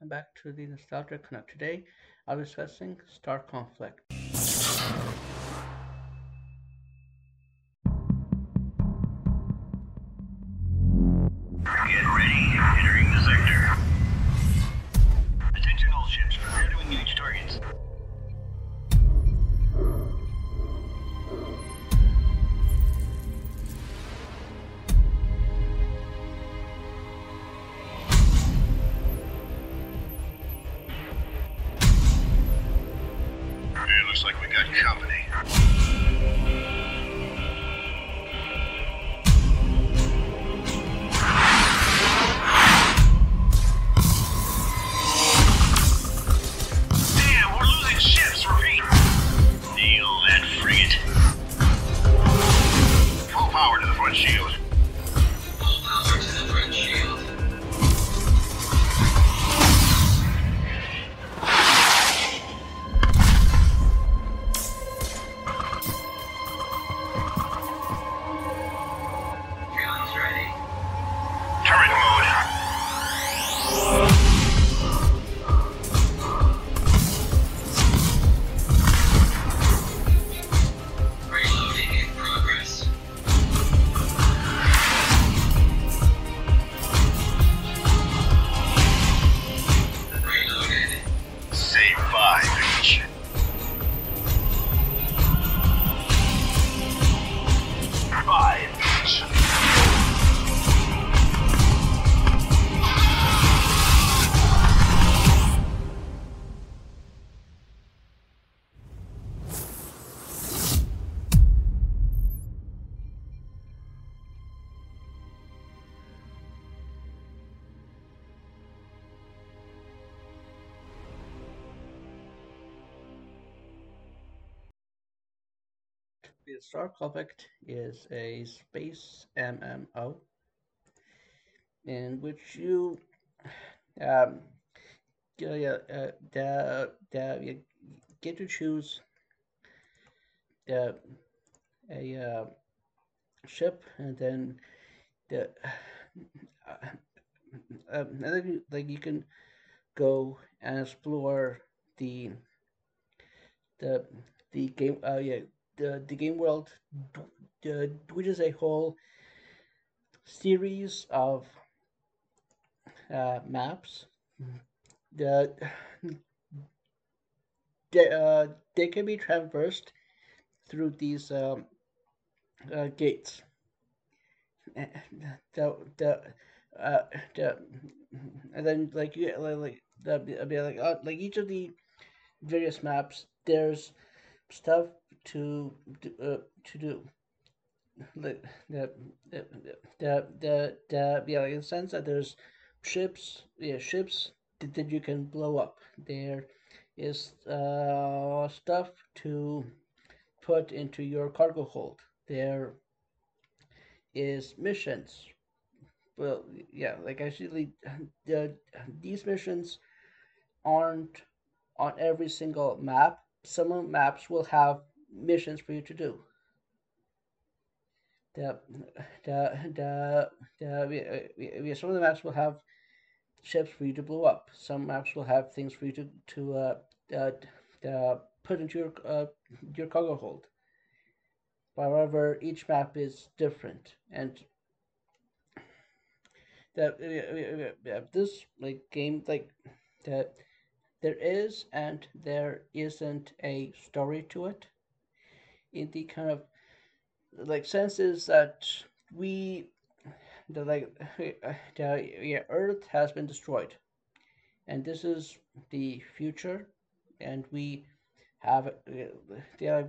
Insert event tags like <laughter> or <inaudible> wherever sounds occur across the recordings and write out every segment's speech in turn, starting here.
welcome back to the Nostalgia Connect. Today, I'll be discussing Star Conflict. The Star Conflict is a space MMO in which you um, yeah, uh, the, the, get to choose the, a uh, ship and then the uh, um, and then you, like you can go and explore the the the game uh yeah the the game world the, which is a whole series of uh, maps. That they, uh, they can be traversed through these um, uh, gates. Eh, the the uh the and then like you like like the like uh, like each of the various maps there's stuff to uh, to do. Like the the the the, yeah in the sense that there's ships yeah ships that, that you can blow up. There is uh stuff to put into your cargo hold. There is missions. Well yeah like actually the these missions aren't on every single map. Some maps will have missions for you to do. The the the, the we, uh, we, we, some of the maps will have ships for you to blow up. Some maps will have things for you to to uh, uh, uh put into your uh, your cargo hold. However each map is different and that uh, uh, uh, this like game like that there is and there isn't a story to it in the kind of like senses that we the like <laughs> the yeah, earth has been destroyed. And this is the future. And we have the, the,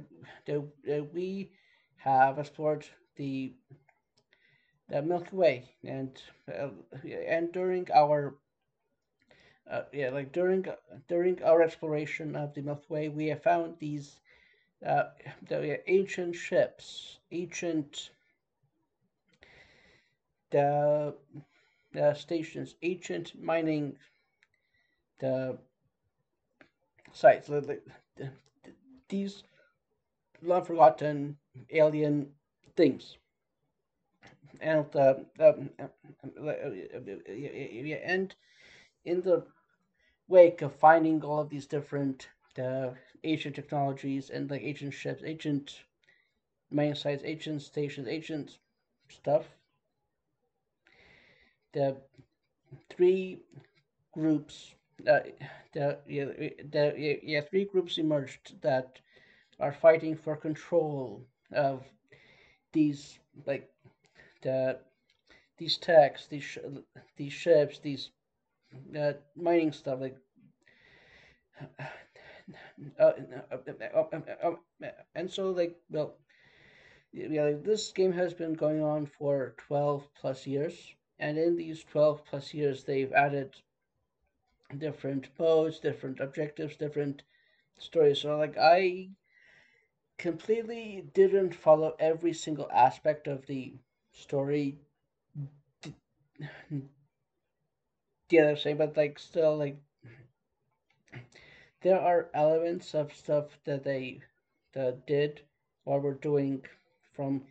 the we have explored the the Milky Way. And uh, and during our uh, yeah like during during our exploration of the Milky Way we have found these uh, the ancient ships ancient the the stations ancient mining the sites these long forgotten alien things and uh, um, uh, uh, and in the wake of finding all of these different uh, ancient technologies and like ancient ships, ancient mining sites, ancient stations, ancient stuff. The three groups, uh, the, yeah, the, yeah, three groups emerged that are fighting for control of these like the these techs, these sh- these ships, these uh, mining stuff like. Uh, and so like well yeah this game has been going on for 12 plus years. And in these 12 plus years they've added different modes different objectives different stories. So like i completely didn't follow every single aspect of the story. The other same but like still like there are elements of stuff that they that did or were doing from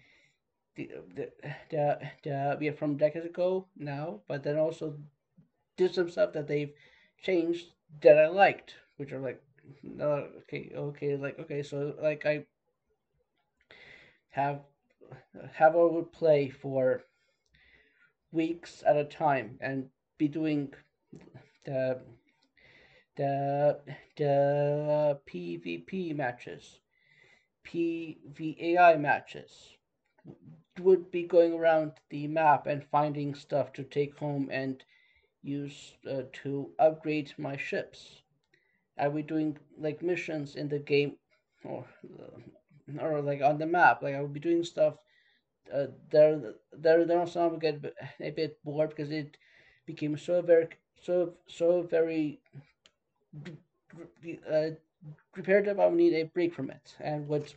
the the, the, the yeah, from decades ago now, but then also did some stuff that they've changed that I liked, which are like uh, okay okay like okay so like I have have a would play for weeks at a time and be doing the the the PvP matches, PvAI matches, would be going around the map and finding stuff to take home and use uh, to upgrade my ships. I would be doing like missions in the game, or uh, or like on the map. Like I would be doing stuff. Uh, there, there, there. Would get a bit bored because it became so very, so, so very uh, prepared I would need a break from it and would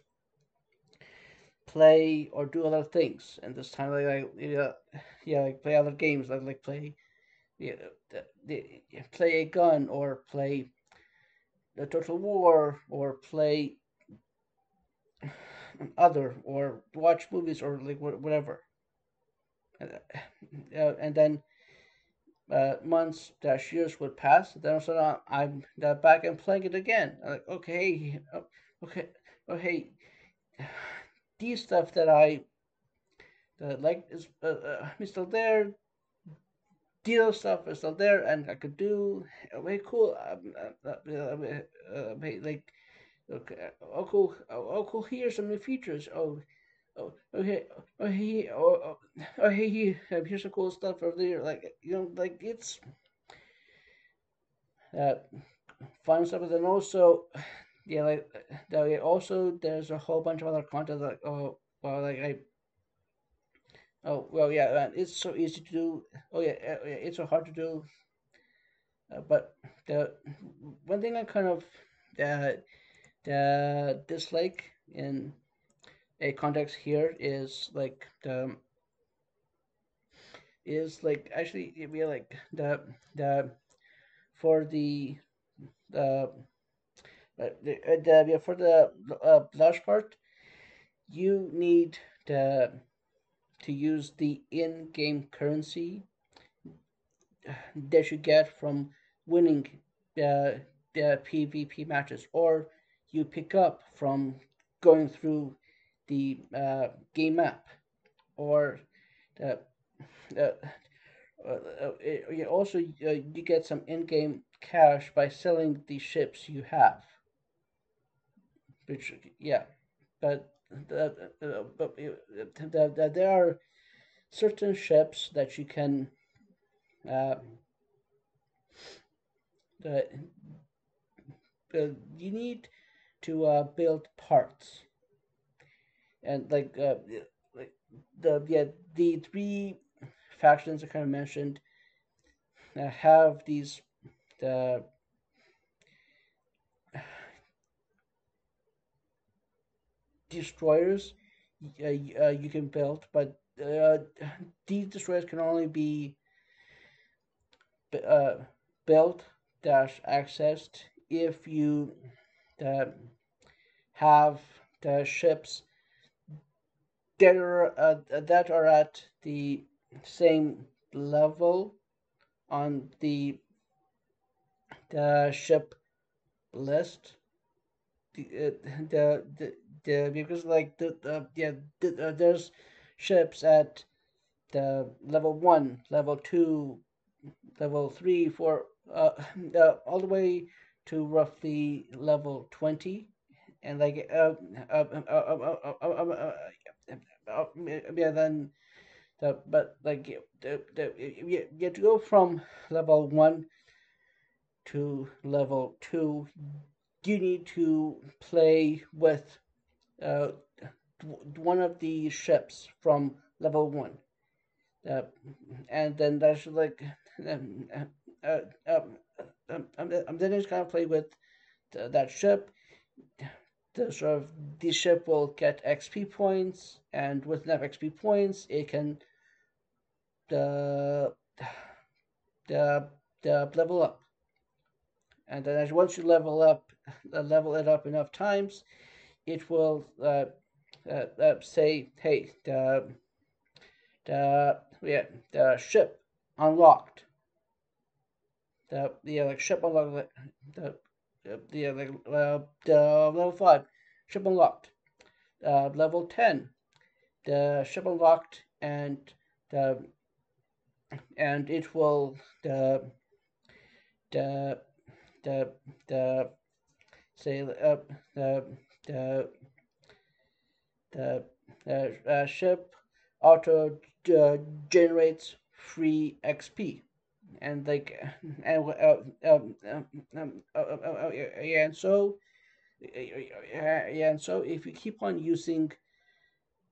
play or do other things. And this time, like, like yeah, like play other games, like like play, yeah, play a gun or play the Total War or play other or watch movies or like whatever. Uh, and then uh, months dash years would pass. Then all of a sudden I'm uh, back and playing it again. I'm like okay, oh, okay, okay, these stuff that I that like is uh, uh, still there. Deal stuff is still there, and I could do. Okay, cool. Um, uh, uh, uh, uh, like, okay, oh cool. Oh, oh cool. Here's some new features. Oh, oh, okay, oh, hey, oh, oh, oh, hey, here's some cool stuff over there. Like, you know, like it's uh, fun stuff. But then also, yeah, like, that also there's a whole bunch of other content. Like, oh, well, like I. Oh well, yeah, man, it's so easy to do. Oh yeah, uh, it's so hard to do. Uh, but the one thing I kind of uh, the dislike in a context here is like the is like actually we be like the the for the the uh, the, uh, the for the uh, blush part you need to to use the in-game currency that you get from winning the the PvP matches or you pick up from going through the uh, game map or the, uh, uh, uh also uh, you get some in-game cash by selling the ships you have. Which yeah but the, uh, but the, the, there are certain ships that you can uh, the, you need to uh, build parts and like uh, like the yeah the three factions I kind of mentioned uh, have these the destroyers uh, uh, you can build, but uh, these destroyers can only be uh, built dash accessed if you uh, have the ships that uh, that are at the same level on the, the ship list. The, uh, the, the, the, because like the, the yeah the, uh, there's ships at the level one, level two, level three, four, uh, <laughs> uh all the way to roughly level twenty, and like uh, uh, uh, uh, uh, uh, uh, uh yeah then the but like the, the you, you have to go from level one to level two. You need to play with uh, one of the ships from level one. Uh, and then that's like um, uh, um, um, um, then it's kind of play with the, that ship. The sort of the ship will get XP points, and with enough XP points, it can the the the level up. And then as once you level up, <laughs> level it up enough times, it will uh, uh, uh, say, hey, the the yeah the ship unlocked. The yeah like ship unlocked. The the uh, level five ship unlocked. Uh, level ten, the ship unlocked and the and it will the the the the say uh, the the the uh, uh, ship auto uh, generates free XP and like and uh, um, um, um, uh, uh, yeah, and so yeah, and so if you keep on using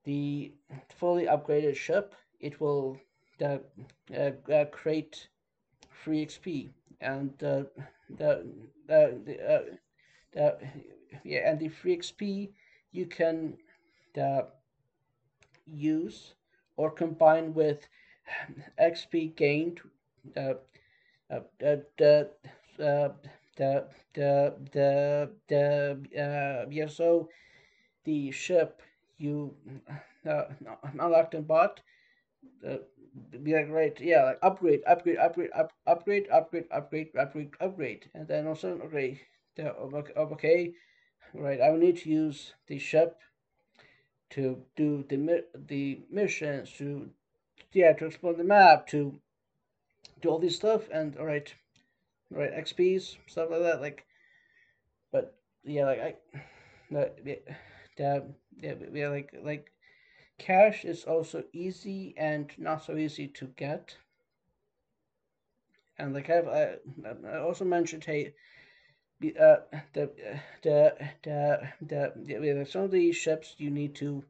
the fully upgraded ship, it will uh, uh, create free XP and the the the, the yeah and the free XP you can use or combine with XP gained uh, uh, the uh, the the uh, yeah so the ship you uh, unlocked and bought uh, be like right yeah like upgrade upgrade upgrade up, upgrade upgrade upgrade upgrade upgrade. And then also okay the, okay right I will need to use the ship to do the the missions to yeah to explore the map to do all these stuff and all right right XPs stuff like that like but yeah like I that yeah, yeah, yeah like like Cash is also easy and not so easy to get. And like I've I, I also mentioned, hey, uh, the the the the, the some of these ships you need to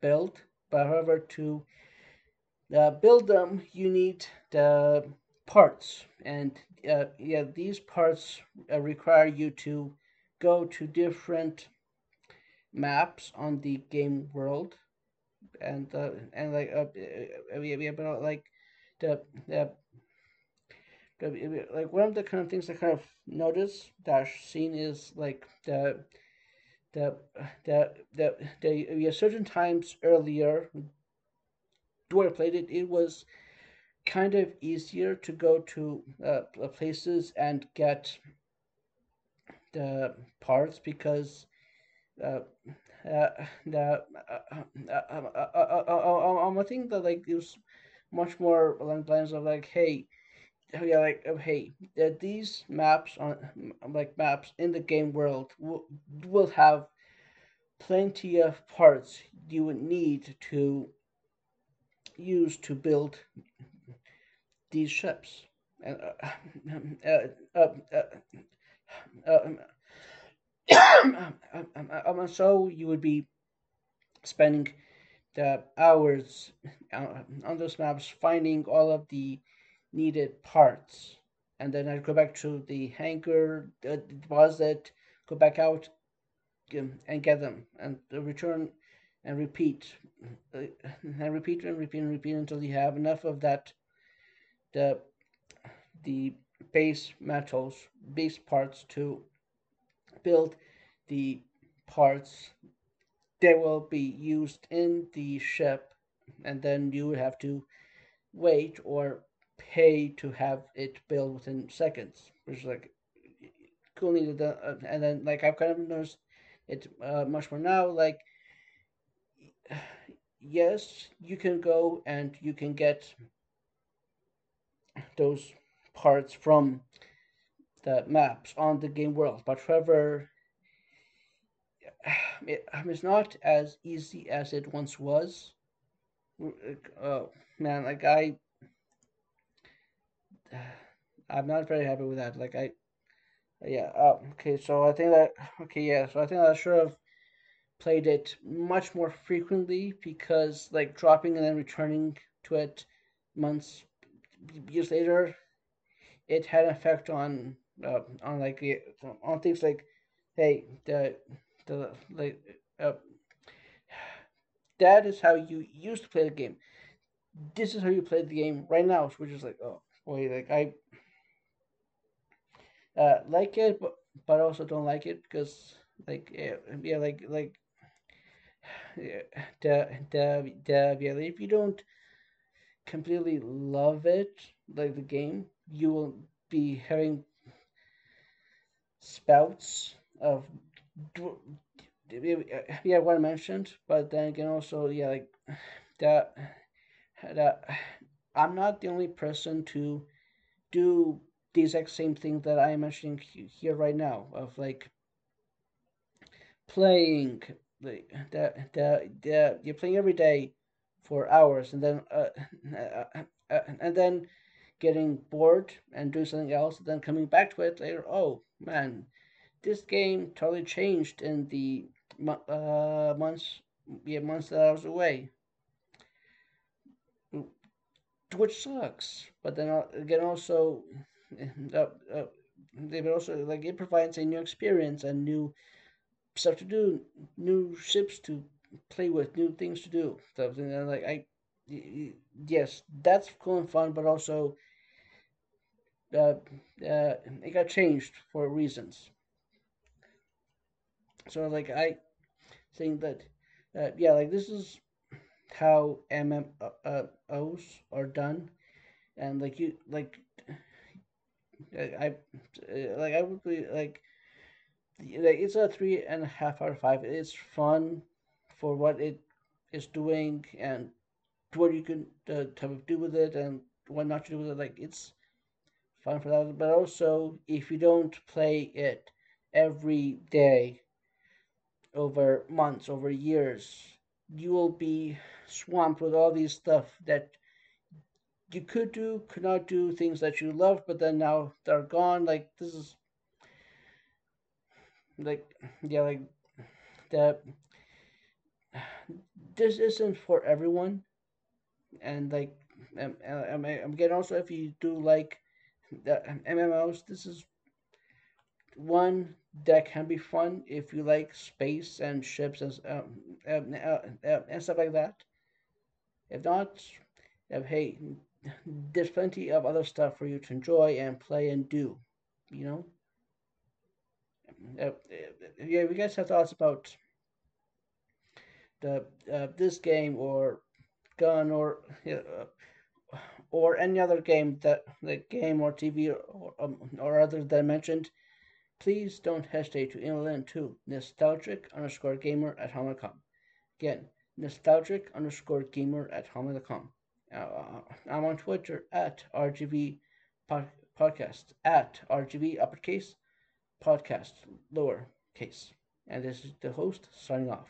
build, but however to uh, build them you need the parts, and uh, yeah, these parts uh, require you to go to different maps on the game world. And uh, and like uh, we we about like the the like one of the kind of things I kind of notice dash scene is like the the the the the, the certain times earlier where I played it it was kind of easier to go to uh, places and get the parts because uh, uh, the uh, uh, um, I think that like it was much more along the lines of like, hey, yeah, like hey, these maps on like maps in the game world will will have plenty of parts you would need to use to build these ships. And um, so you would be spending the hours uh, on those maps finding all of the needed parts. And then I'd go back to the hangar uh, deposit go back out um, and get them and return and repeat. Uh, and repeat and repeat and repeat until you have enough of that the the base metals base parts to build the parts that will be used in the ship and then you would have to wait or pay to have it built within seconds which is like cool needed uh, and then like I've kind of noticed it uh, much more now. Like, <sighs> yes, you can go and you can get those parts from the maps on the game world, but Trevor, <sighs> it, it's not as easy as it once was. Oh man, like I, <sighs> I'm not very happy with that. Like I, yeah. Uh, okay, so I think that okay, yeah. So I think I should have played it much more frequently because like dropping and then returning to it months years later, it had an effect on uh, on like on things like hey the the like uh, that is how you used to play the game. This is how you play the game right now, which is like oh boy, like I uh, like it, but but also don't like it because like yeah, yeah like like <sighs> yeah, the the the yeah, if you don't completely love it like the game, you will be having spouts of yeah what I mentioned, but then again also yeah like that that I'm not the only person to do the exact same thing that I am mentioning here right now of like playing like the the the you're playing every day for hours and then uh, uh, uh, and then getting bored and doing something else and then coming back to it later. Oh man this game totally changed in the uh, months yeah months that I was away. Which sucks but then again also <laughs> uh, uh, they also like it provides a new experience and new stuff to do, new ships to play with, new things to do. Stuff and like I, yes, that's cool and fun, but also, uh, uh, it got changed for reasons. So like I think that, uh, yeah, like this is how MMOs are done, and like you like I, like I would be like like it's a three and a half out of five. It's fun for what it is doing and what you can uh, do with it and what not to do with it. Like it's fun for that, but also if you don't play it every day over months, over years, you will be swamped with all these stuff that you could do, could not do, things that you love, but then now they're gone. Like this is like yeah, like that. This isn't for everyone, and like um, I'm, getting also if you do like the MMOs, this is one that can be fun if you like space and ships and um, um, uh, uh, and stuff like that. If not, if, hey, there's plenty of other stuff for you to enjoy and play and do, you know. Uh, yeah, we guys have thoughts about the uh, this game or gun or <laughs> uh, or any other game that the game or TV or um, or others that I mentioned, please don't hesitate to email in to nostalgic underscore gamer at hotmail.com. Again, nostalgic underscore gamer at hotmail.com. Uh, I'm on Twitter at RGV podcast, at RGV uppercase, podcast lower case. And this is the host signing off.